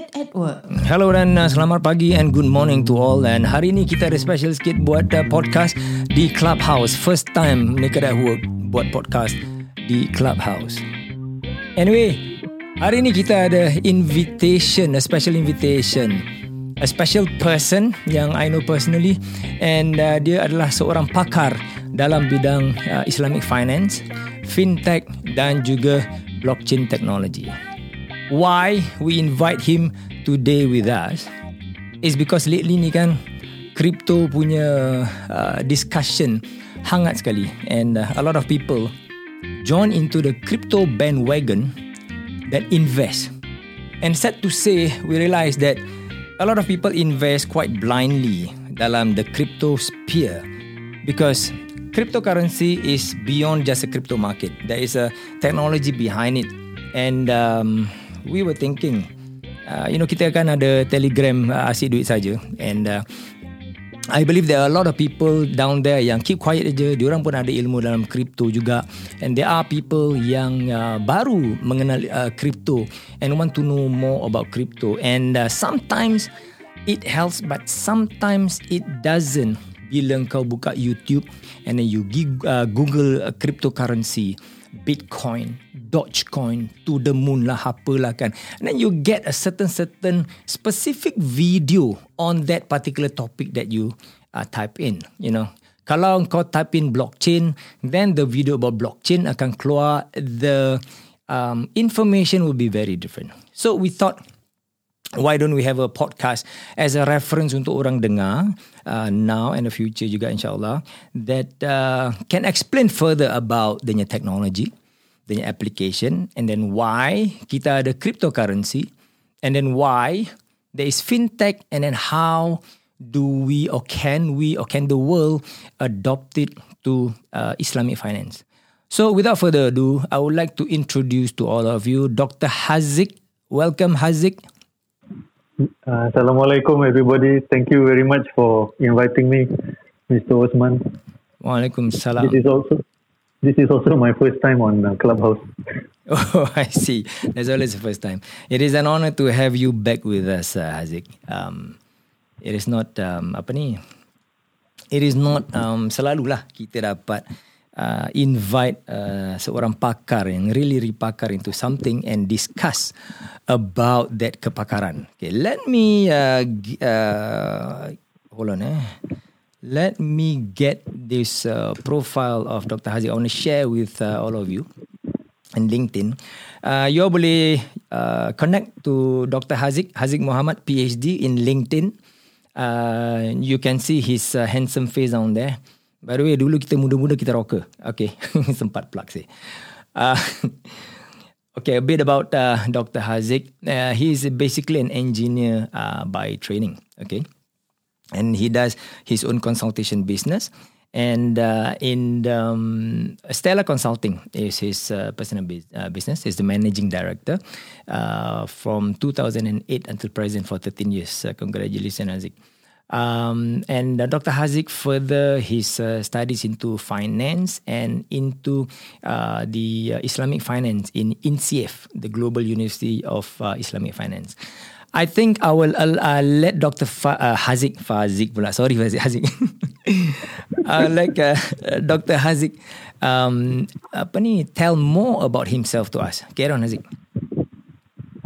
Get at work. Hello dan uh, selamat pagi and good morning to all. And hari ni kita ada special sikit buat uh, podcast di Clubhouse. First time Naked at Work buat podcast di Clubhouse. Anyway, hari ni kita ada invitation, a special invitation. A special person yang I know personally and uh, dia adalah seorang pakar dalam bidang uh, Islamic finance, fintech dan juga blockchain technology. Why we invite him today with us is because lately ni kan crypto punya uh, discussion hangat sekali and uh, a lot of people join into the crypto bandwagon that invest. And sad to say, we realize that a lot of people invest quite blindly dalam the crypto sphere because cryptocurrency is beyond just a crypto market. There is a technology behind it, and um, we were thinking, uh, you know, kita kan ada Telegram uh, asyik duit saja, and uh, I believe there are a lot of people down there yang keep quiet aja. Diorang pun ada ilmu dalam crypto juga. And there are people yang uh, baru mengenal uh, crypto and want to know more about crypto. And uh, sometimes it helps but sometimes it doesn't. Bila kau buka YouTube and then you uh, Google uh, cryptocurrency, Bitcoin, Dogecoin, to the moon lah, apalah kan. And then you get a certain certain specific video on that particular topic that you uh, type in. You know, kalau kau type in blockchain, then the video about blockchain akan keluar. The um, information will be very different. So we thought why don't we have a podcast as a reference untuk orang dengar uh, now and the future juga insyaallah that uh, can explain further about the technology the application and then why kita ada cryptocurrency and then why there is fintech and then how do we or can we or can the world adopt it to uh, Islamic finance so without further ado I would like to introduce to all of you Dr. Haziq welcome Haziq Uh, Assalamualaikum everybody. Thank you very much for inviting me, Mr. Osman. Waalaikumsalam. This is also this is also my first time on uh, Clubhouse. Oh, I see. That's always the first time. It is an honor to have you back with us, uh, Haziq. Um, it is not um, apa ni? It is not um, selalulah kita dapat uh, invite uh, seorang pakar yang really really pakar into something and discuss about that kepakaran. Okay, let me uh, uh, hold on eh. Let me get this uh, profile of Dr. Hazik. I want to share with uh, all of you in LinkedIn. Uh, you boleh uh, connect to Dr. Hazik, Hazik Mohamed PhD in LinkedIn. Uh, you can see his uh, handsome face down there. By the way, dulu kita muda-muda kita rocker. Okay, sempat plug sih. Uh, okay, a bit about uh, Dr. Hazik. Uh, he is basically an engineer uh, by training. Okay, and he does his own consultation business. And uh, in um, Stellar Consulting is his uh, personal biz- uh, business. He's the managing director uh, from 2008 until present for 13 years. Uh, congratulations, Hazik. Um, and uh, Dr. Hazik further his studies into finance and into the Islamic finance in INCEIF, the Global University of Islamic Finance. I think I will uh, let Dr. Fa- uh, Haziq, Fazik pula, sorry Fazik, Haziq. uh, like uh, Dr. Haziq, um, apa ni, tell more about himself to us. Carry on, Haziq.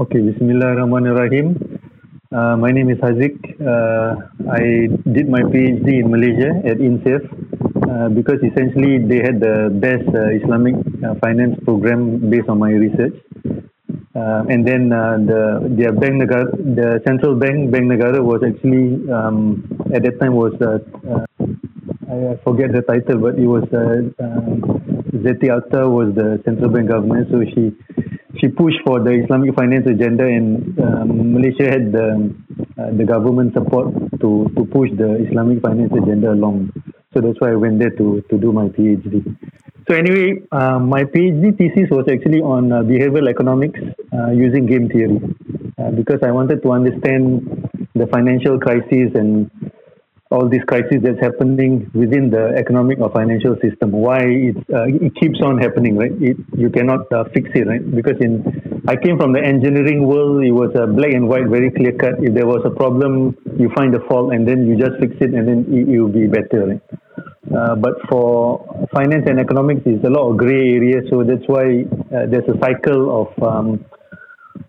Okay, Bismillahirrahmanirrahim. Uh, my name is Haziq. Uh, I did my PhD in Malaysia at INSEF uh, because essentially they had the best uh, Islamic uh, finance program based on my research. Uh, and then uh, the their bank negara, the central bank Bank Negara was actually um, at that time was uh, uh, I forget the title, but it was uh, uh, Zeti Akhtar was the central bank governor, so she she pushed for the Islamic finance agenda, and um, Malaysia had the uh, the government support to to push the Islamic finance agenda along. So that's why I went there to to do my PhD. So anyway, uh, my PhD thesis was actually on uh, behavioral economics uh, using game theory, uh, because I wanted to understand the financial crisis and all these crises that's happening within the economic or financial system. Why it uh, it keeps on happening, right? It, you cannot uh, fix it, right? Because in I came from the engineering world. It was a black and white, very clear cut. If there was a problem, you find the fault and then you just fix it, and then it, it will be better. Right? Uh, but for finance and economics, it's a lot of gray area. So that's why uh, there's a cycle of um,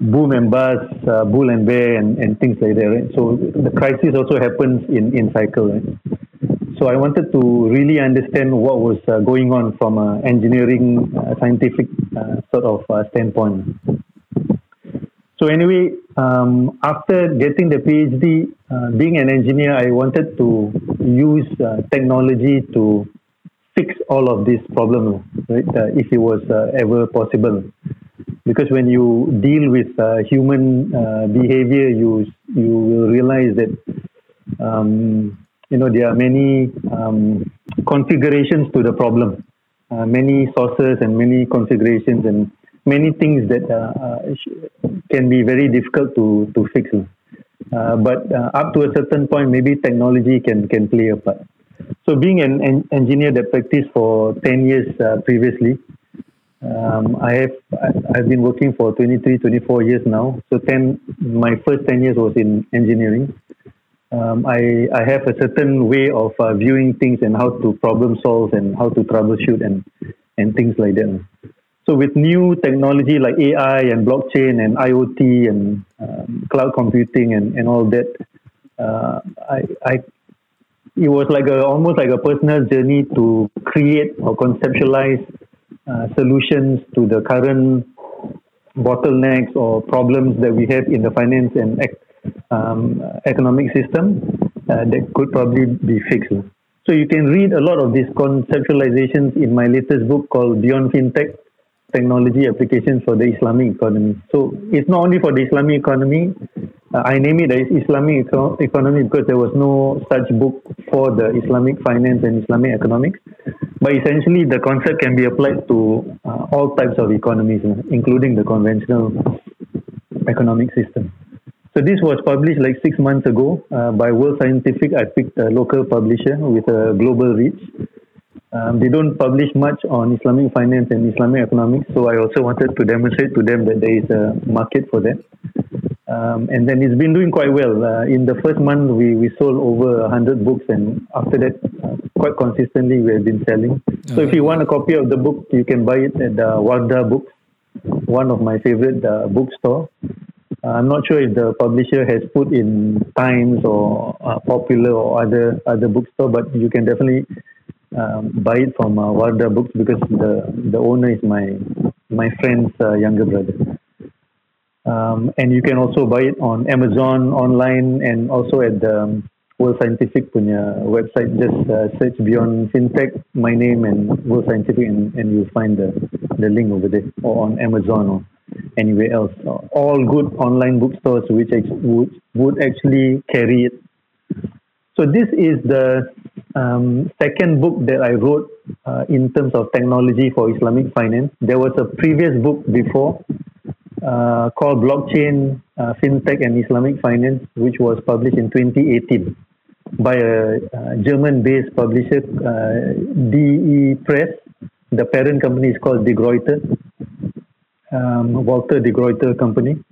boom and bust, uh, bull and bear, and, and things like that. Right? So the crisis also happens in in cycle. Right? So I wanted to really understand what was uh, going on from an engineering, uh, scientific sort of standpoint. So anyway, um, after getting the PhD, uh, being an engineer, I wanted to use uh, technology to fix all of these problems, right? if it was ever possible because when you deal with uh, human uh, behavior, you you will realize that um, you know there are many um, configurations to the problem, uh, many sources and many configurations and many things that uh, uh, can be very difficult to to fix. Uh, but up to a certain point, maybe technology can can play a part. So, being an, an engineer that practiced for ten years previously, um, I have I've been working for 23, 24 years now. So 10, my first 10 years was in engineering. Um, I I have a certain way of uh, viewing things and how to problem solve and how to troubleshoot and and things like that. So with new technology like AI and blockchain and IoT and um, cloud computing and, and all that, uh, I, I it was like a almost like a personal journey to create or conceptualize uh, solutions to the current bottlenecks or problems that we have in the finance and um, economic system uh, that could probably be fixed. So you can read a lot of these conceptualizations in my latest book called Beyond FinTech Technology Applications for the Islamic Economy. So it's not only for the Islamic economy, uh, I name it as Islamic eco- economy because there was no such book for the Islamic finance and Islamic economics. But essentially, the concept can be applied to uh, all types of economies, uh, including the conventional economic system. So this was published like six months ago uh, by World Scientific. I picked a local publisher with a global reach. Um, they don't publish much on Islamic finance and Islamic economics, so I also wanted to demonstrate to them that there is a market for that. Um, and then it's been doing quite well. Uh, in the first month, we, we sold over 100 books, and after that, uh, quite consistently, we have been selling. So if you want a copy of the book, you can buy it at uh, Wardah Books, one of my favorite uh. Uh, I'm not sure if the publisher has put in Times or uh, Popular or other other bookstore, but you can definitely um, buy it from uh, Wardah Books because the the owner is my my friend's uh, younger brother. Um, and you can also buy it on Amazon online and also at the um, World Scientific punya website. Just uh, search Beyond FinTech, my name and World Scientific, and, and you'll find the, the link over there, or on Amazon or anywhere else. All good online bookstores which would, would actually carry it. So this is the um, second book that I wrote uh, in terms of technology for Islamic finance. There was a previous book before uh, called Blockchain, uh, FinTech and Islamic Finance, which was published in 2018 by a, a German-based publisher, uh, DE Press. The parent company is called De Gruyter, um, Walter De Gruyter Company.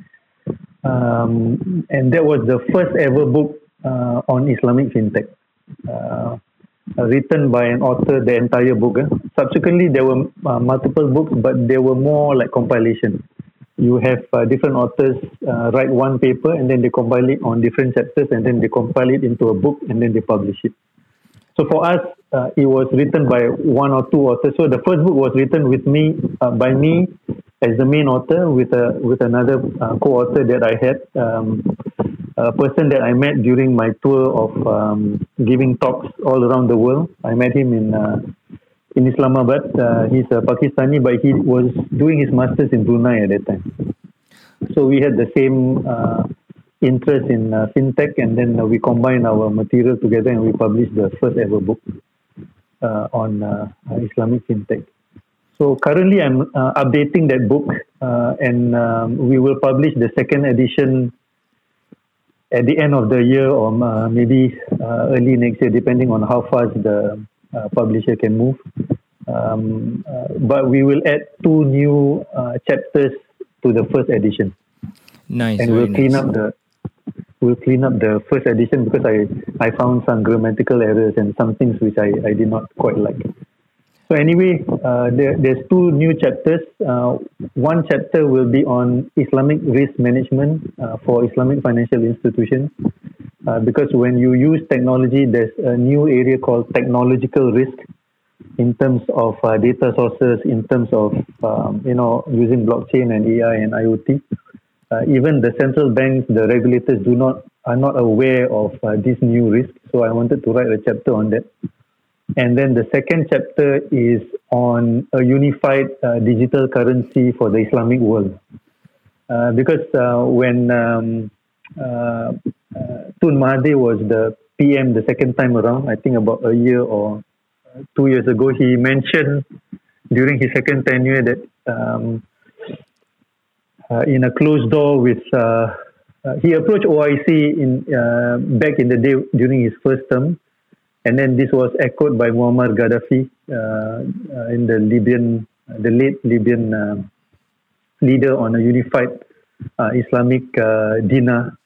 Um, and that was the first ever book uh, on Islamic FinTech. Uh, written by an author, the entire book. Eh? Subsequently, there were uh, multiple books, but they were more like compilation you have uh, different authors uh, write one paper and then they compile it on different chapters and then they compile it into a book and then they publish it. So for us, uh, it was written by one or two authors. So the first book was written with me, uh, by me as the main author, with a with another uh, co-author that I had, um, a person that I met during my tour of um, giving talks all around the world. I met him in uh, in Islamabad. Uh, he's a Pakistani, but he was doing his masters in Brunei at that time. So we had the same uh, interest in uh, fintech, and then uh, we combined our material together and we published the first ever book uh, on Islamic fintech. So currently, I'm updating that book, and um, we will publish the second edition at the end of the year or maybe early next year, depending on how fast the uh, publisher can move. Um, uh, but we will add two new uh, chapters to the first edition. Nice. And we'll clean nice. up the we'll clean up the first edition because I, I found some grammatical errors and some things which I, I did not quite like. So anyway, uh, there, there's two new chapters. Uh, one chapter will be on Islamic risk management uh, for Islamic financial institutions. Uh, because when you use technology, there's a new area called technological risk in terms of uh, data sources, in terms of um, you know using blockchain and AI and IoT uh, even the central banks, the regulators do not are not aware of this new risk. So I wanted to write a chapter on that. And then the second chapter is on a unified uh, digital currency for the Islamic world. Uh, because uh, when um, uh, Tun Mahathir was the PM the second time around, I think about a year or two years ago, he mentioned during his second tenure that um, uh, in a closed door with uh, uh, he approached OIC in back in the day during his first term, and then this was echoed by Muammar Gaddafi in the Libyan, the late Libyan leader on a unified Islamic dinar.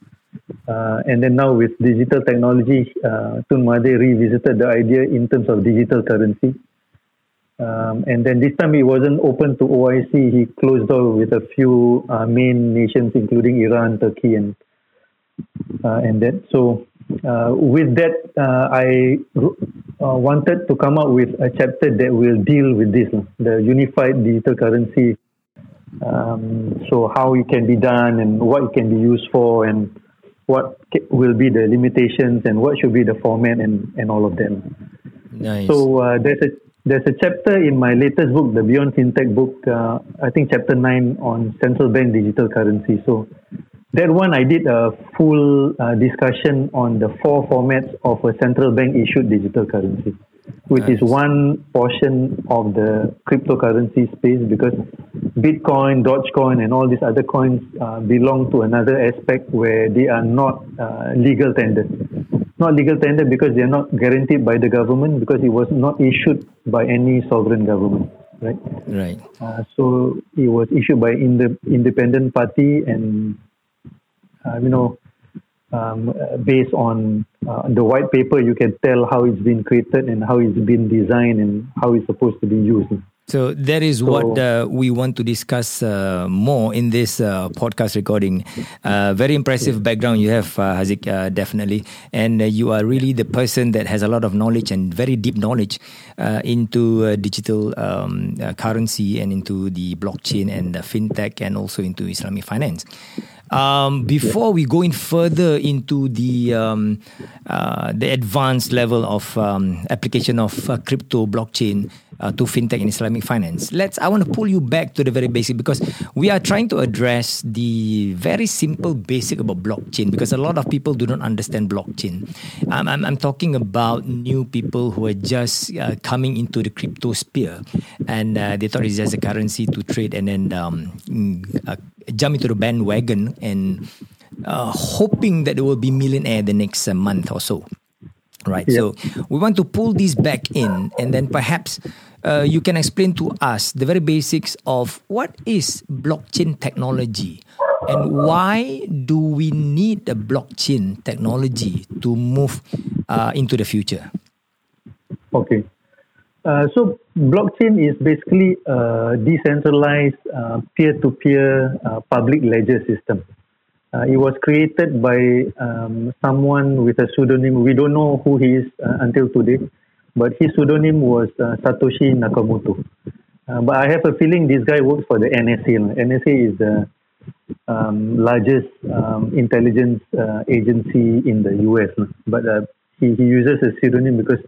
Uh, and then now with digital technology, uh, Tun Mahathir revisited the idea in terms of digital currency. Um, and then this time it wasn't open to OIC. He closed door with a few uh, main nations, including Iran, Turkey, and uh, and that. So uh, with that, uh, I uh, wanted to come up with a chapter that will deal with this, the unified digital currency. Um, so how it can be done and what it can be used for and what will be the limitations and what should be the format and, and all of them. Nice. So uh, there's a there's a chapter in my latest book, the Beyond FinTech book, uh, I think chapter 9 on central bank digital currency. So that one, I did a full uh, discussion on the four formats of a central bank issued digital currency, which nice. is one portion of the cryptocurrency space because Bitcoin, Dogecoin, and all these other coins uh, belong to another aspect where they are not uh, legal tender. not legal tender because they are not guaranteed by the government because it was not issued by any sovereign government right right uh, so it was issued by in the independent party and you know um, based on uh, the white paper you can tell how it's been created and how it's been designed and how it's supposed to be used so that is so, what uh, we want to discuss uh, more in this uh, podcast recording. Uh, very impressive background you have, uh, uh, definitely, and you are really the person that has a lot of knowledge and very deep knowledge into digital um, currency and into the blockchain and the fintech and also into Islamic finance. Um, before we go in further into the um, uh, the advanced level of um, application of uh, crypto blockchain uh, to fintech and Islamic finance, let's. I want to pull you back to the very basic because we are trying to address the very simple basic about blockchain because a lot of people do not understand blockchain. I'm, I'm, I'm talking about new people who are just uh, coming into the crypto sphere and uh, they thought it's just a currency to trade and then um, uh, jump into the bandwagon and uh, hoping that they will be millionaire the next uh, month or so. Right. So we want to pull this back in and then perhaps uh, you can explain to us the very basics of what is blockchain technology and why do we need a blockchain technology to move uh, into the future? Okay. Uh, so blockchain is basically a decentralized uh, peer-to-peer uh, public ledger system. Uh, it was created by um, someone with a pseudonym. We don't know who he is uh, until today, but his pseudonym was Satoshi Nakamoto. but I have a feeling this guy works for the NSA. NSA is the um, largest um, intelligence agency in the US. But he, he uses a pseudonym because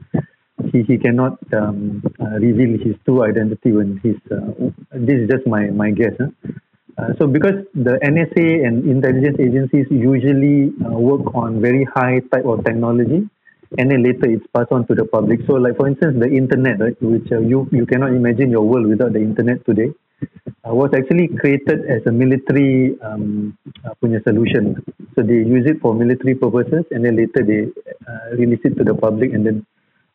he, he cannot um, uh, reveal his true identity when he's. Uh, this is just my my guess. Huh? Uh, so because the NSA and intelligence agencies usually uh, work on very high type of technology, and then later it's passed on to the public. So like for instance, the internet, right, which uh, you you cannot imagine your world without the internet today, uh, was actually created as a military um, punya solution. So they use it for military purposes, and then later they release it to the public, and then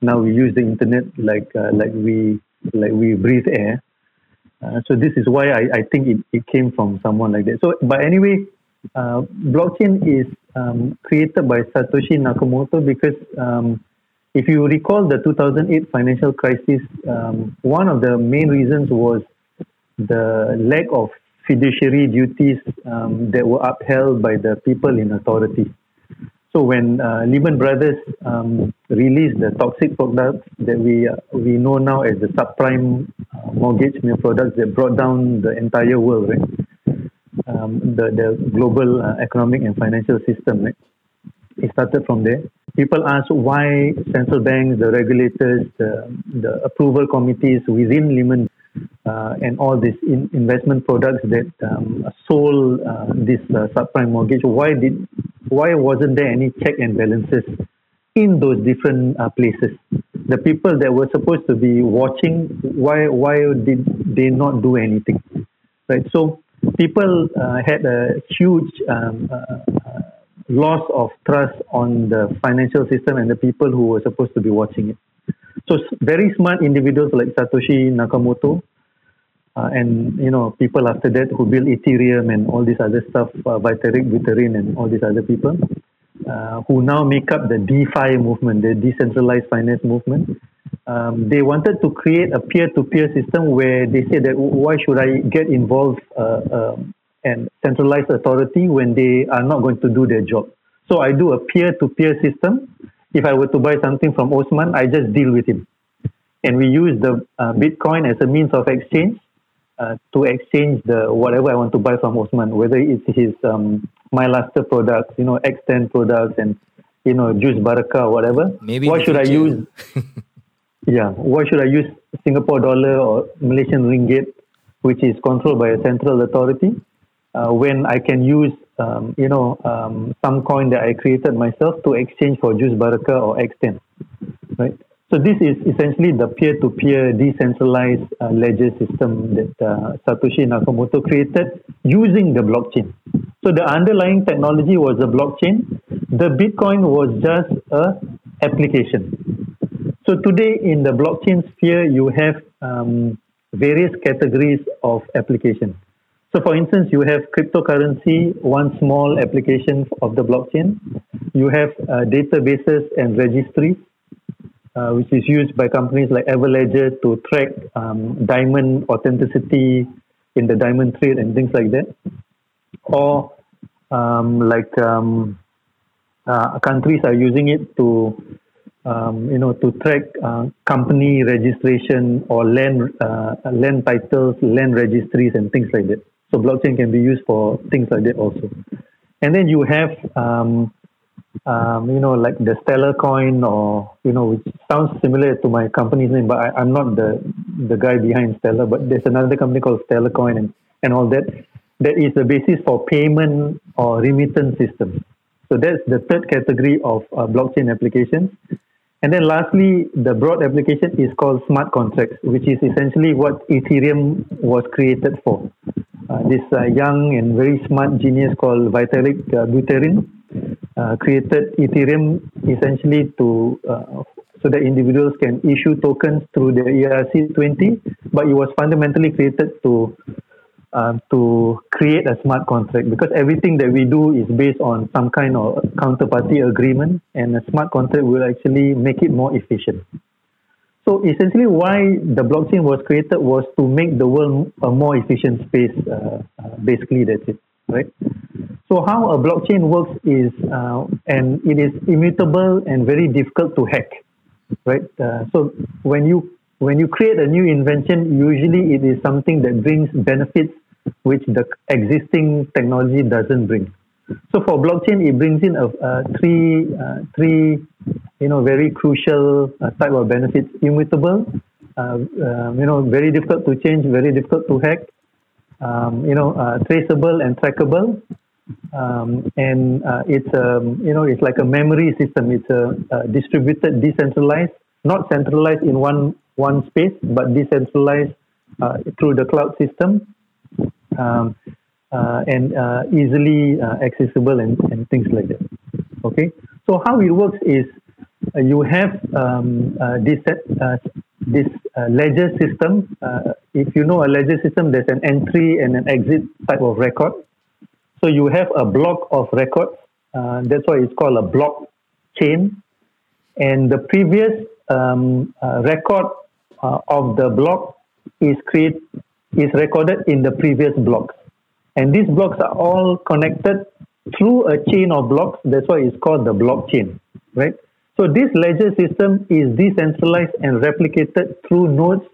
now we use the internet like uh, like we like we breathe air. Uh, so this is why I, I think it, it came from someone like that. So, but anyway, uh, blockchain is um, created by Satoshi Nakamoto because um, if you recall the 2008 financial crisis, um, one of the main reasons was the lack of fiduciary duties um, that were upheld by the people in authority. So when uh, Lehman Brothers um, released the toxic products that we uh, we know now as the subprime uh, mortgage products that brought down the entire world, right? Um, the the global uh, economic and financial system, right? It started from there. People ask why central banks, the regulators, the, the approval committees within Lehman uh, and all these in investment products that um, sold uh, this uh, subprime mortgage, why did why wasn't there any check and balances in those different uh, places? The people that were supposed to be watching, why why did they not do anything? Right. So people uh, had a huge um, uh, loss of trust on the financial system and the people who were supposed to be watching it. So very smart individuals like Satoshi Nakamoto uh, and you know people after that who built Ethereum and all this other stuff, uh, Vitalik Buterin and all these other people, uh, who now make up the DeFi movement, the decentralized finance movement. Um, they wanted to create a peer-to-peer system where they said that why should I get involved uh, um, and centralized authority when they are not going to do their job? So I do a peer-to-peer system. If I were to buy something from Osman, I just deal with him and we use the uh, Bitcoin as a means of exchange uh, to exchange the whatever I want to buy from Osman, whether it's his um, MyLuster products, you know, X10 products, and you know, Juice Baraka, or whatever. Maybe why should I use? yeah, why should I use Singapore dollar or Malaysian ringgit, which is controlled by a central authority, uh, when I can use um, you know um, some coin that I created myself to exchange for Jus Baraka or X10, right? So this is essentially the peer-to-peer decentralized uh, ledger system that uh, Satoshi Nakamoto created using the blockchain. So the underlying technology was the blockchain. The Bitcoin was just a application. So today in the blockchain sphere, you have um, various categories of application. So for instance, you have cryptocurrency, one small application of the blockchain. You have uh, databases and registries uh, which is used by companies like Everledger to track um, diamond authenticity in the diamond trade and things like that. Or um, like um, uh, countries are using it to um, you know to track uh, company registration or land uh, land titles, land registries, and things like that. So blockchain can be used for things like that also. And then you have um, um, you know, like the Stellar coin, or you know, which sounds similar to my company's name, but I, am not the the guy behind Stellar. But there's another company called Stellar Coin, and and all that. That is the basis for payment or remittance systems. So that's the third category of uh, blockchain applications. And then lastly, the broad application is called smart contracts, which is essentially what Ethereum was created for. Uh, this uh, young and very smart genius called Vitalik uh, Buterin uh, created Ethereum essentially to uh, so that individuals can issue tokens through the ERC20, but it was fundamentally created to uh, to create a smart contract because everything that we do is based on some kind of counterparty agreement, and a smart contract will actually make it more efficient. So essentially, why the blockchain was created was to make the world a more efficient space. Uh, uh, basically, that's it, right? So how a blockchain works is, uh, and it is immutable and very difficult to hack, right? Uh, so when you when you create a new invention, usually it is something that brings benefits which the existing technology doesn't bring. So for blockchain, it brings in a, three uh, three you know very crucial uh, type of benefits: immutable, uh, um, you know very difficult to change, very difficult to hack, um, you know uh, traceable and trackable, um, and uh, it's um, you know it's like a memory system. It's a, a, distributed, decentralized, not centralized in one one space, but decentralized through the cloud system, um, uh, and uh, easily uh, accessible and, and things like that. Okay, so how it works is you have um, this this ledger system if you know a ledger system, there's an entry and an exit type of record. So you have a block of records. That's why it's called a block chain. And the previous um, uh, record uh, of the block is create is recorded in the previous blocks. And these blocks are all connected through a chain of blocks. That's why it's called the blockchain, right? So this ledger system is decentralized and replicated through nodes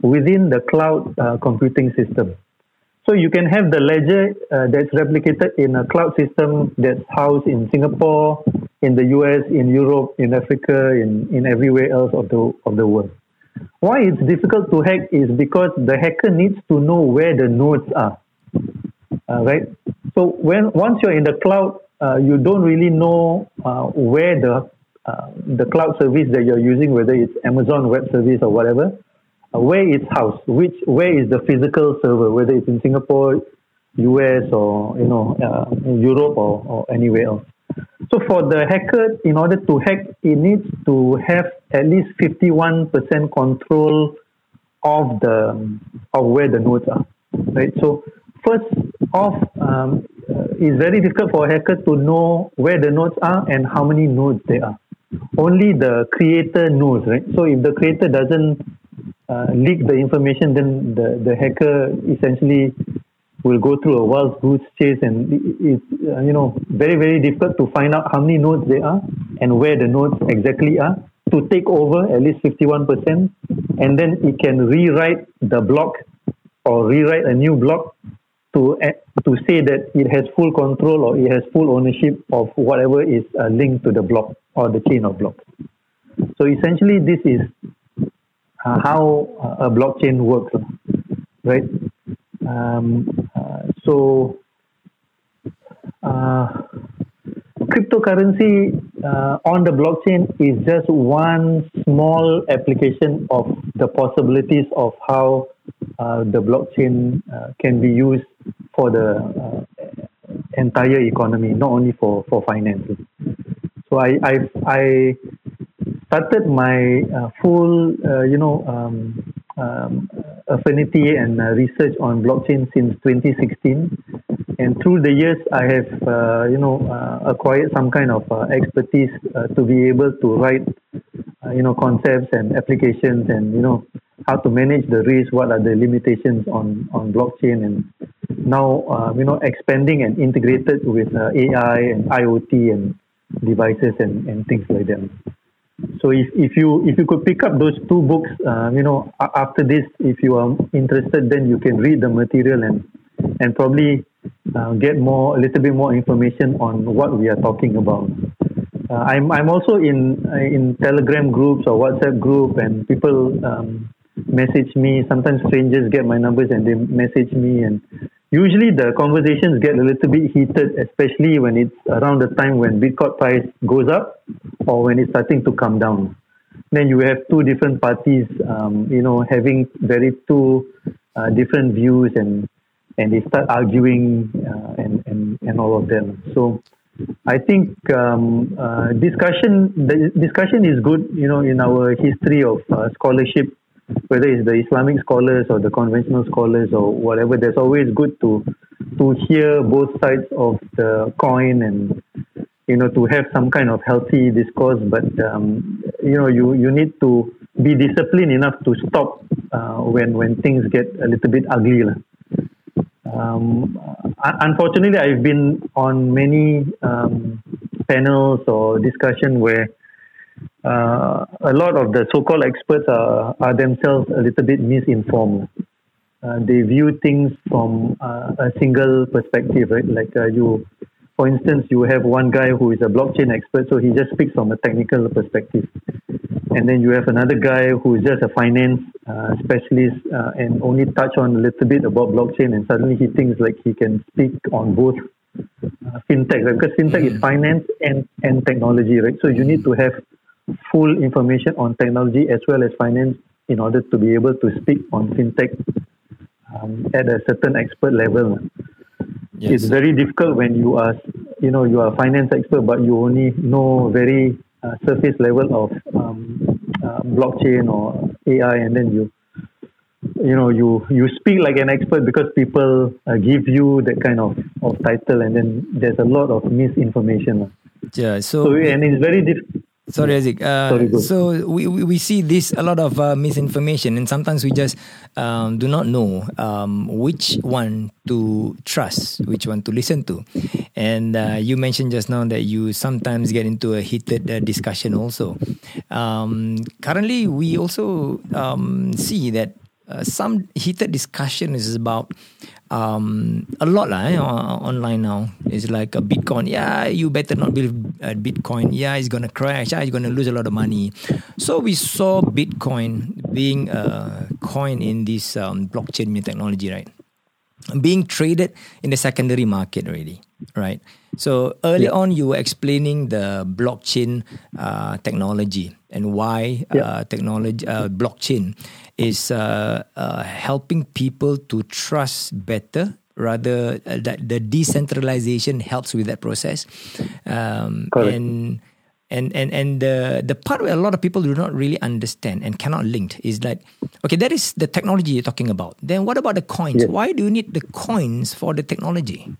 within the cloud uh, computing system. So you can have the ledger uh, that's replicated in a cloud system that's housed in Singapore, in the US, in Europe, in Africa, in, in everywhere else of the of the world. Why it's difficult to hack is because the hacker needs to know where the nodes are. Uh, right? So when once you're in the cloud, uh, you don't really know uh, where the uh, the cloud service that you're using, whether it's Amazon Web Service or whatever, uh, where it's housed, which where is the physical server, whether it's in Singapore, US, or you know uh, Europe or, or anywhere else. So for the hacker, in order to hack, it needs to have at least 51% control of the of where the nodes are, right? So first off, um, uh, it's very difficult for a hacker to know where the nodes are and how many nodes there are. Only the creator knows, right? So if the creator doesn't uh, leak the information, then the, the hacker essentially will go through a wild goose chase and it's uh, you know very very difficult to find out how many nodes there are and where the nodes exactly are to take over at least 51% and then it can rewrite the block or rewrite a new block to uh, to say that it has full control or it has full ownership of whatever is uh, linked to the block or the chain of blocks. So essentially, this is uh, how uh, a blockchain works, right? Um, so, uh, cryptocurrency uh, on the blockchain is just one small application of the possibilities of how uh, the blockchain can be used for the entire economy, not only for, for finance. So I, I, I started my uh, full, uh, you know, um, um, affinity and uh, research on blockchain since 2016. And through the years, I have, uh, you know, uh, acquired some kind of uh, expertise to be able to write, you know, concepts and applications and, you know, how to manage the risk, what are the limitations on, on blockchain and now, you know, expanding and integrated with AI and IoT and devices and, and things like that. So if, if you if you could pick up those two books, uh, you know, after this, if you are interested, then you can read the material and and probably uh, get more a little bit more information on what we are talking about. Uh, I'm I'm also in in Telegram groups or WhatsApp group, and people um, message me. Sometimes strangers get my numbers and they message me, and usually the conversations get a little bit heated, especially when it's around the time when Bitcoin price goes up or when it's starting to come down. Then you have two different parties, um, you know, having very two uh, different views and and they start arguing uh, and, and and all of them. So I think um, uh, discussion the discussion is good, you know, in our history of uh, scholarship whether it's the Islamic scholars or the conventional scholars or whatever, there's always good to to hear both sides of the coin and you know to have some kind of healthy discourse. But um, you know you you need to be disciplined enough to stop uh, when when things get a little bit ugly. Um, unfortunately, I've been on many um, panels or discussion where uh, a lot of the so-called experts are, are themselves a little bit misinformed. Uh, they view things from uh, a single perspective, right? Like uh, you, for instance, you have one guy who is a blockchain expert, so he just speaks from a technical perspective, and then you have another guy who is just a finance uh, specialist uh, and only touch on a little bit about blockchain, and suddenly he thinks like he can speak on both fintech, right? because fintech is mm. finance and and technology, right? So you need to have full information on technology as well as finance in order to be able to speak on fintech um, at a certain expert level. Yes. It's very difficult when you are, you know, you are a finance expert, but you only know very uh, surface level of um, uh, blockchain or AI, and then you you know you you speak like an expert because people uh, give you that kind of, of title and then there's a lot of misinformation yeah so, so and it's very difficult Sorry, Azik. Uh, Sorry, so we, we, we see this a lot of uh, misinformation, and sometimes we just um, do not know um, which one to trust, which one to listen to. And uh, you mentioned just now that you sometimes get into a heated uh, discussion. Also, um, currently we also um, see that uh, some heated discussion is about um, a lot lah, eh, online now. It's like a Bitcoin. Yeah, you better not build a Bitcoin. Yeah, it's gonna crash. Yeah, it's gonna lose a lot of money. So we saw Bitcoin being a coin in this um, blockchain technology, right? Being traded in the secondary market already, right? So early yeah. on, you were explaining the blockchain uh, technology and why yeah. uh, technology uh, blockchain is uh, uh, helping people to trust better rather uh, that the decentralization helps with that process. Um, and and and and the the part where a lot of people do not really understand and cannot link is that okay that is the technology you're talking about. Then what about the coins? Yes. why do you need the coins for the technology?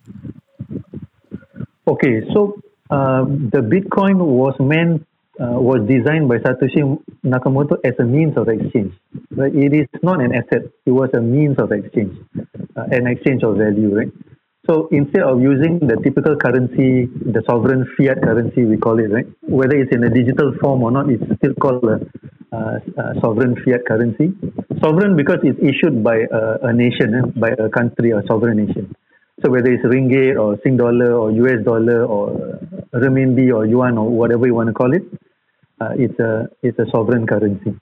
Okay so uh, the bitcoin was meant uh, was designed by Satoshi Nakamoto as a means of exchange. Right? It is not an asset; it was a means of exchange, uh, an exchange of value. Right. So instead of using the typical currency, the sovereign fiat currency, we call it, right? Whether it's in a digital form or not, it's still called a, sovereign fiat currency. Sovereign because it's issued by a, a nation, eh? by a country or sovereign nation. So whether it's ringgit or Sing dollar or US dollar or renminbi or yuan or whatever you want to call it, uh, it's a it's a sovereign currency.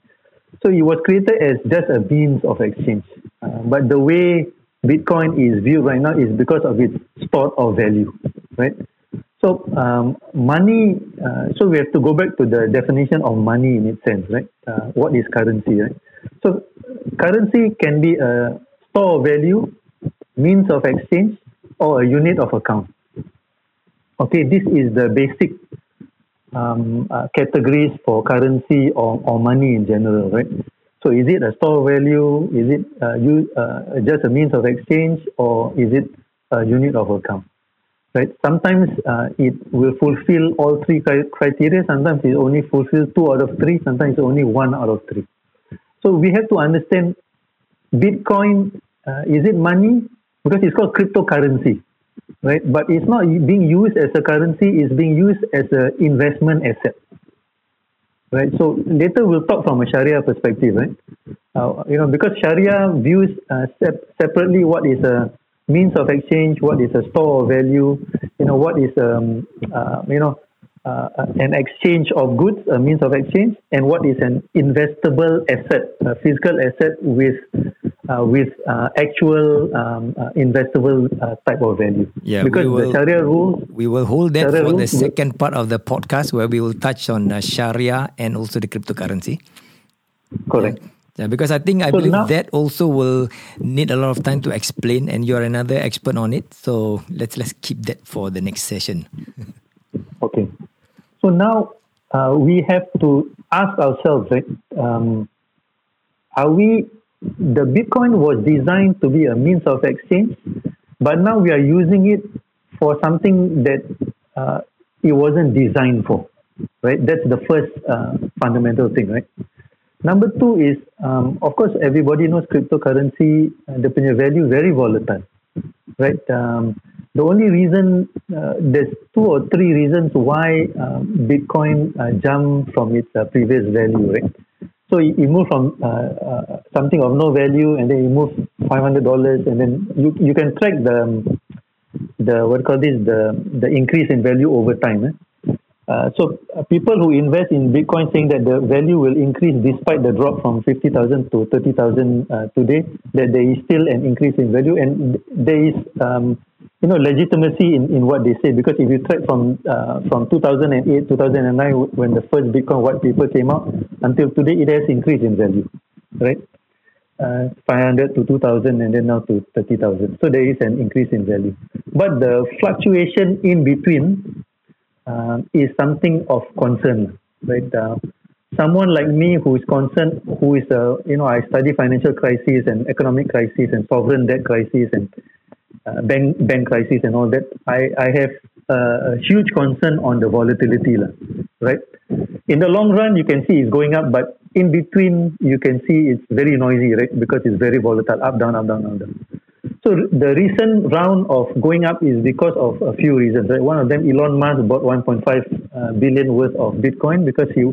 So it was created as just a means of exchange. Uh, but the way Bitcoin is viewed right now is because of its store of value, right? So um, money. Uh, so we have to go back to the definition of money in its sense, right? Uh, what is currency, right? So currency can be a store of value, means of exchange, or a unit of account. Okay, this is the basic um, uh, categories for currency or, or money in general, right? So is it a store value? Is it uh, you, uh, just a means of exchange or is it a unit of account? Right? Sometimes uh, it will fulfill all three criteria. Sometimes it only fulfills two out of three. Sometimes only one out of three. So we have to understand Bitcoin, uh, is it money? Because it's called cryptocurrency right? But it's not being used as a currency; it's being used as an investment asset, right? So later we'll talk from a Sharia perspective, right? Uh, you know, because Sharia views uh, sep- separately what is a means of exchange, what is a store of value, you know, what is um, uh, you know uh, an exchange of goods, a means of exchange, and what is an investable asset, a physical asset with uh, with uh, actual um, uh, investable uh, type of value. Yeah, because will, the Sharia rules. We will hold that Sharia for the second part of the podcast where we will touch on uh, Sharia and also the cryptocurrency. Correct. Yeah. Yeah, because I think I so believe now, that also will need a lot of time to explain, and you're another expert on it. So let's let's keep that for the next session. okay. So now uh, we have to ask ourselves, right? Um, are we, the Bitcoin was designed to be a means of exchange, but now we are using it for something that uh, it wasn't designed for, right? That's the first uh, fundamental thing, right? Number two is, um, of course, everybody knows cryptocurrency, uh, the value very volatile, right? Um, the only reason, uh, there's two or three reasons why uh, Bitcoin uh, jumped from its uh, previous value, right? So you, it moved from uh, uh, something of no value and then you move $500 and then you, you can track the, the what call this, the, the increase in value over time. Eh? Uh, so uh, people who invest in Bitcoin saying that the value will increase despite the drop from 50,000 to 30,000 uh, today, that there is still an increase in value and there is um, you know legitimacy in, in what they say. Because if you track from uh, from 2008 2009 when the first bitcoin white paper came out until today it has increased in value right? Uh, 500 to 2000 and then now to 30000 so there is an increase in value. But the fluctuation in between uh, is something of concern right? Uh, someone like me who is concerned, who is a you know I study financial crisis and economic crisis and sovereign debt crisis and uh, bank bank crisis and all that. I I have uh, a huge concern on the volatility, lah, right? In the long run, you can see it's going up, but in between, you can see it's very noisy, right? Because it's very volatile, up down, up down, up down. So the recent round of going up is because of a few reasons. Right? One of them, Elon Musk bought 1.5 uh, billion worth of Bitcoin because he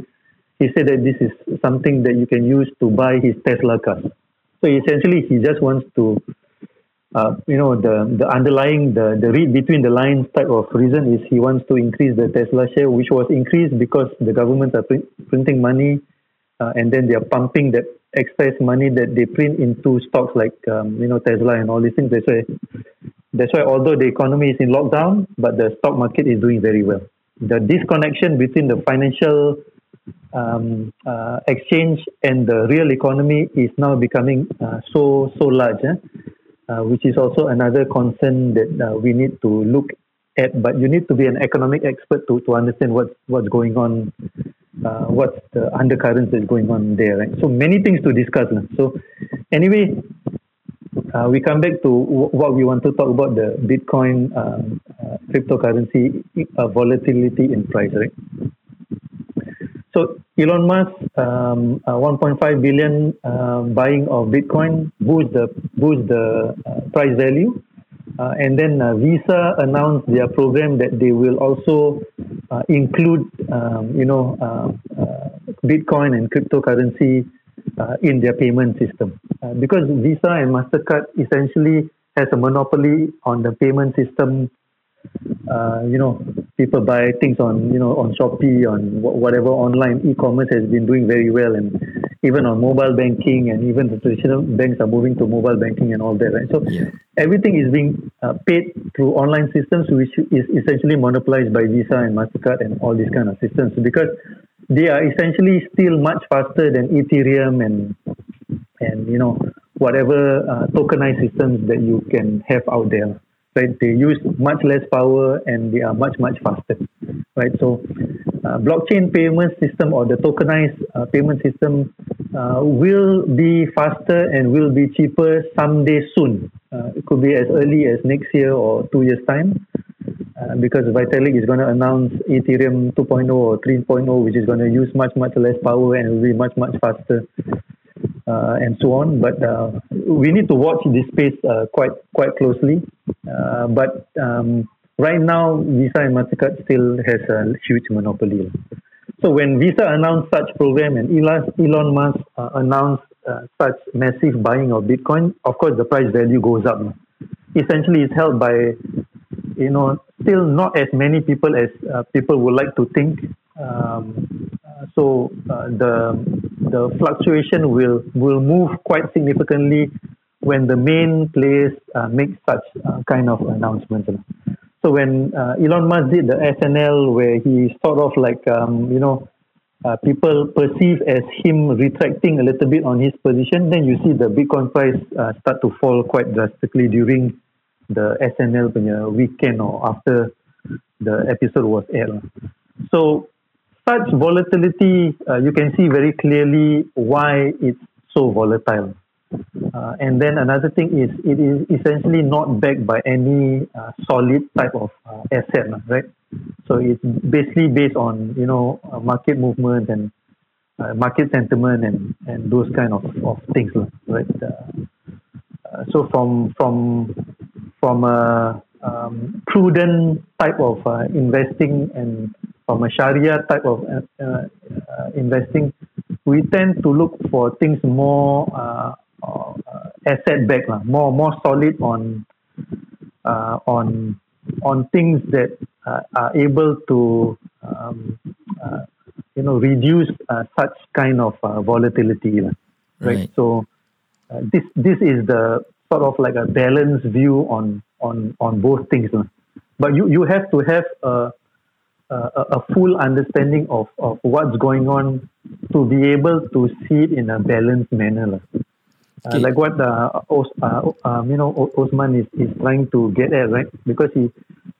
he said that this is something that you can use to buy his Tesla car. So essentially, he just wants to, uh, you know, the the underlying the the read between the lines type of reason is he wants to increase the Tesla share, which was increased because the governments are print, printing money, uh, and then they are pumping that excess money that they print into stocks like um, you know Tesla and all these things. That's why that's why although the economy is in lockdown, but the stock market is doing very well. The disconnection between the financial um, uh, exchange and the real economy is now becoming uh, so so large, eh? Uh, which is also another concern that uh, we need to look at. But you need to be an economic expert to, to understand what's what's going on, uh, what's the undercurrents that's going on there. Right? So many things to discuss. So anyway. Uh, we come back to w- what we want to talk about the Bitcoin um, cryptocurrency volatility in price, right? So Elon Musk, um, uh, 1.5 billion uh, buying of Bitcoin boost the boost the uh, price value, uh, and then uh, Visa announced their program that they will also uh, include, um, you know, Bitcoin and cryptocurrency in their payment system, because Visa and Mastercard essentially has a monopoly on the payment system uh, you know, people buy things on, you know, on Shopee, on whatever online e-commerce has been doing very well, and even on mobile banking, and even the traditional banks are moving to mobile banking and all that, right? So yeah. everything is being uh, paid through online systems, which is essentially monopolized by Visa and Mastercard and all these kind of systems, because they are essentially still much faster than Ethereum and and you know whatever uh, tokenized systems that you can have out there right? They use much less power and they are much, much faster, right? So, uh, blockchain payment system or the tokenized uh, payment system uh, will be faster and will be cheaper someday soon. Uh, it could be as early as next year or two years' time. Uh, because Vitalik is going to announce Ethereum 2.0 or 3.0, which is going to use much, much less power and will be much, much faster uh, and so on. But uh, we need to watch this space uh, quite quite closely. Uh, but um, right now, Visa and Mastercard still has a huge monopoly. So when Visa announced such program and Elon, Musk uh, announced uh, such massive buying of Bitcoin, of course the price value goes up. Essentially, it's held by you know still not as many people as people would like to think. Um, so the the fluctuation will will move quite significantly when the main players uh, make such uh, kind of announcements. So when uh, Elon Musk did the SNL, where he sort of like um, you know uh, people perceive as him retracting a little bit on his position, then you see the Bitcoin price uh, start to fall quite drastically during the SNL weekend or after the episode was aired. So such volatility, uh, you can see very clearly why it's so volatile. Uh, and then another thing is it is essentially not backed by any uh, solid type of uh, asset, right? So it's basically based on you know uh, market movement and uh, market sentiment and, and those kind of, of things, right? so from from from a um, prudent type of investing and from a Sharia type of uh, uh, investing, we tend to look for things more uh, uh asset backed, more more solid on uh, on on things that uh, are able to um, you know reduce such kind of volatility, right? right? So this this is the sort of like a balanced view on on on both things, but you you have to have a a, a full understanding of, of what's going on to be able to see it in a balanced manner. Uh, like what uh, Os, uh, um, you know Osman is, is trying to get at, right? Because he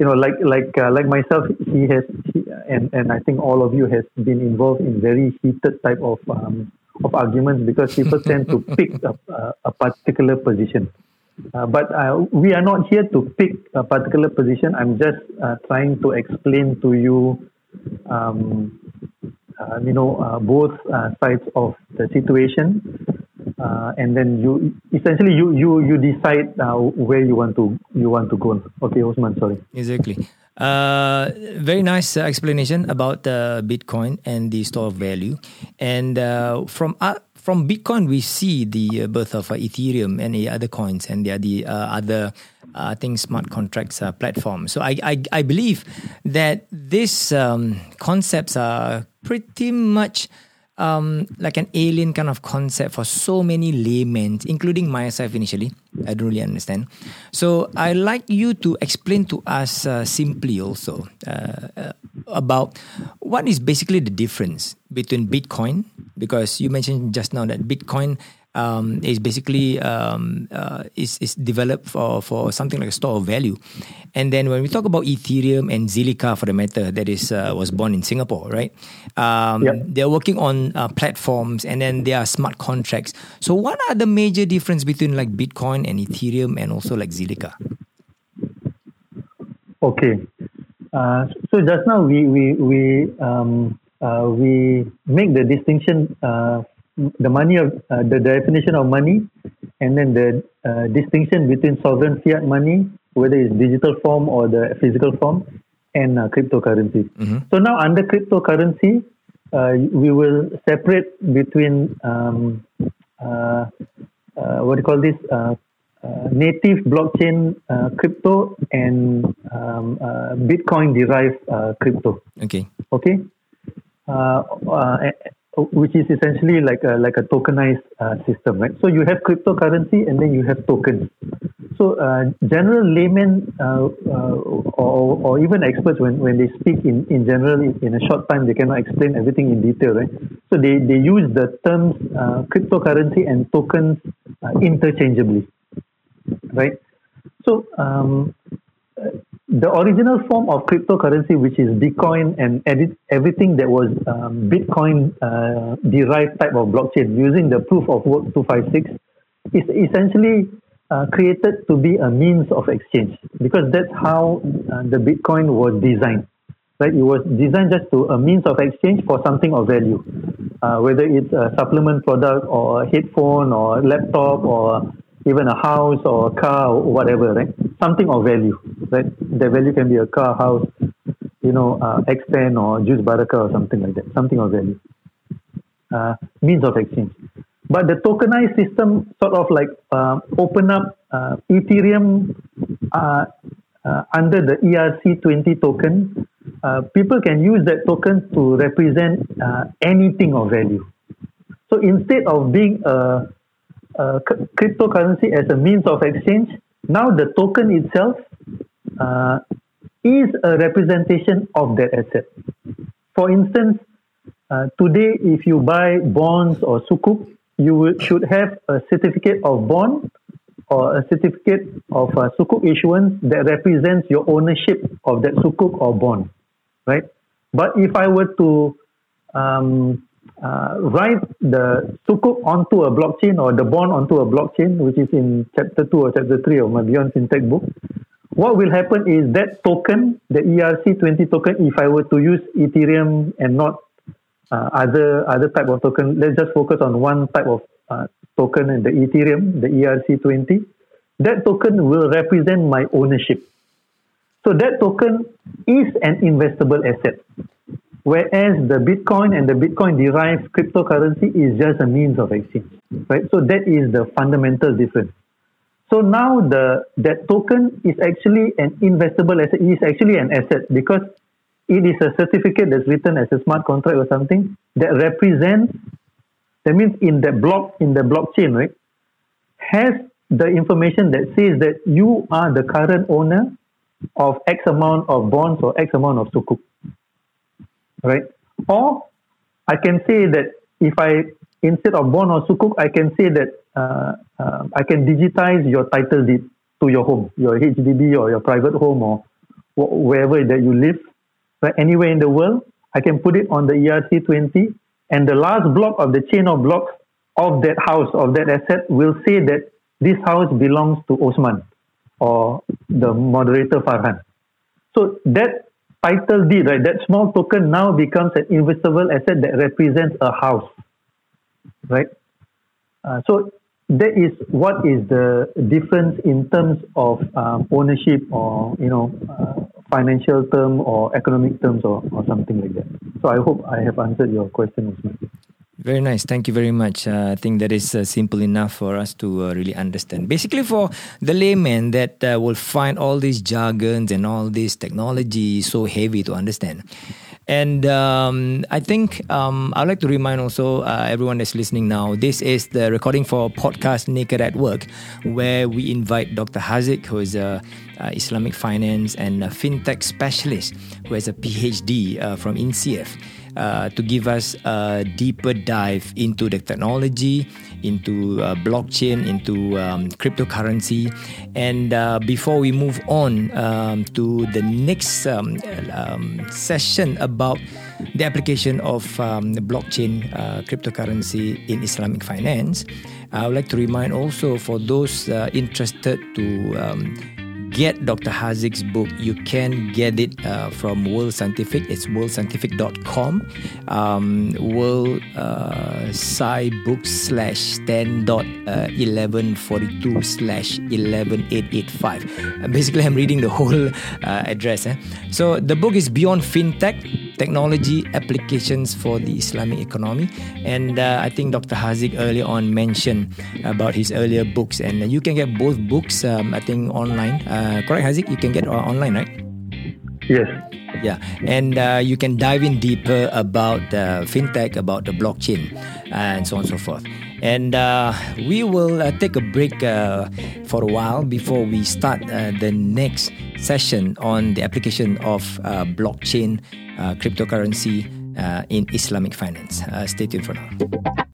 you know, like like uh, like myself, he has, he, and and I think all of you has been involved in very heated type of um, of arguments because people tend to pick a, a particular position. Uh, but uh, we are not here to pick a particular position. I'm just uh, trying to explain to you, um, uh, you know, uh, both uh, sides of the situation, and then you essentially you you you decide where you want to you want to go. Okay, Osman, sorry. Exactly. Uh, very nice uh, explanation about uh, Bitcoin and the store of value. And from from Bitcoin, we see the uh, birth of uh, Ethereum and the other coins and the, the uh, other, uh, I think, smart contracts uh, platforms. So I, I, I, believe that these um, concepts are pretty much um, like an alien kind of concept for so many laymen, including myself initially. I don't really understand. So I'd like you to explain to us uh, simply also uh, uh, about what is basically the difference between Bitcoin, because you mentioned just now that Bitcoin um, is basically um, uh, is, is developed for, for something like a store of value. And then when we talk about Ethereum and Zilliqa, for the matter, that is uh, was born in Singapore, right? Um, yep. They're working on uh, platforms, and then there are smart contracts. So, what are the major difference between like Bitcoin and Ethereum, and also like Zilliqa? Okay, uh, so just now we we we um, uh, we make the distinction uh, the money of uh, the definition of money and then the uh, distinction between sovereign fiat money whether it's digital form or the physical form and uh, cryptocurrency. Mm-hmm. so now under cryptocurrency uh, we will separate between um, uh, uh, what do you call this native blockchain crypto and um, bitcoin derived crypto. Okay. Okay which is essentially like a like a tokenized uh, system, right? So you have cryptocurrency and then you have tokens. So uh, general laymen uh, uh or, or even experts, when, when they speak in, in general in a short time, they cannot explain everything in detail, right? So they, they use the terms uh, cryptocurrency and tokens uh, interchangeably, right? So um, the original form of cryptocurrency, which is Bitcoin and everything that was um, Bitcoin uh, derived type of blockchain using the proof of work 256, is essentially uh, created to be a means of exchange because that's how uh, the Bitcoin was designed. Right, it was designed just to a means of exchange for something of value, uh, whether it's a supplement product or a headphone or a laptop or even a house or a car or whatever, right? Something of value, right? The value can be a car, house, you know, uh, X10 or Juice Baraka or something like that, something of value. Uh, means of exchange. But the tokenized system sort of like uh, open up uh, Ethereum uh, uh, under the ERC20 token. Uh, people can use that token to represent anything of value. So instead of being a uh, cryptocurrency as a means of exchange, now the token itself uh, is a representation of that asset. For instance, uh, today, if you buy bonds or sukuk, you will, should have a certificate of bond or a certificate of uh, sukuk issuance that represents your ownership of that sukuk or bond, right? But if I were to um, uh, write the sukuk onto a blockchain or the bond onto a blockchain, which is in chapter 2 or chapter 3 of my Beyond FinTech book, what will happen is that token, the ERC20 token, if I were to use Ethereum and not uh, other other type of token, let's just focus on one type of uh, token, and the Ethereum, the ERC20, that token will represent my ownership. So that token is an investable asset. Whereas the Bitcoin and the Bitcoin derived cryptocurrency is just a means of exchange, right? So that is the fundamental difference. So now the that token is actually an investable asset. It is actually an asset because it is a certificate that's written as a smart contract or something that represents. That means in the block in the blockchain, right, has the information that says that you are the current owner of X amount of bonds or X amount of sukuk right? Or I can say that if I instead of bond or sukuk, I can say that uh, uh, I can digitize your title deed to your home, your HDB or your private home or wherever that you live, right, anywhere in the world. I can put it on the ERC20, and the last block of the chain of blocks of that house, of that asset, will say that this house belongs to Osman or the moderator Farhan. So that title deed, right, that small token now becomes an invisible asset that represents a house, right? Uh, so that is what is the difference in terms of um, ownership or you know uh, financial term or economic terms or, or something like that. So I hope I have answered your question, Usman. Very nice. Thank you very much. Uh, I think that is uh, simple enough for us to uh, really understand. Basically, for the layman that uh, will find all these jargons and all this technology so heavy to understand. And um, I think um, I'd like to remind also uh, everyone that's listening now this is the recording for podcast Naked at Work, where we invite Dr. Hazik, who is a Islamic finance and fintech specialist who has a PhD uh, from INCEIF uh, to give us a deeper dive into the technology, into uh, blockchain, into um, cryptocurrency. And uh, before we move on um, to the next um, um session about the application of um, the blockchain uh, cryptocurrency in Islamic finance, I would like to remind also for those interested to um, get Dr. Hazik's book, you can get it uh, from World Scientific. It's worldscientific.com. Um, World uh, Sci Books slash 10 dot uh, 1142 slash 11885. Uh, basically, I'm reading the whole uh, address. Eh? So the book is Beyond FinTech technology applications for the Islamic economy. And uh, I think Dr. Hazik earlier on mentioned about his earlier books, and you can get both books, um, I think, online. Uh, correct, Hazik? You can get uh, online, right? Yes. Yeah, and uh, you can dive in deeper about uh, fintech, about the blockchain, and so on and so forth. And uh, we will uh, take a break uh, for a while before we start uh, the next session on the application of uh, blockchain uh, cryptocurrency in Islamic finance. stay tuned for now.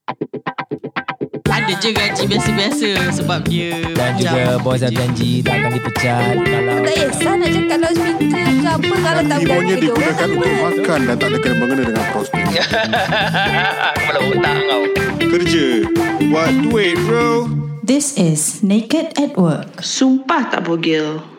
Je gaji biasa-biasa sebab dia Dan juga bos dah janji tak akan dipecat. Kalau Tak kisah nak cakap kalau minta ke apa? Kalau tak berani Ibunya digunakan untuk makan dan tak ada kena mengena dengan prospek Kepala otak kau. Kerja. Buat duit bro. This is Naked at Work. Sumpah tak bogil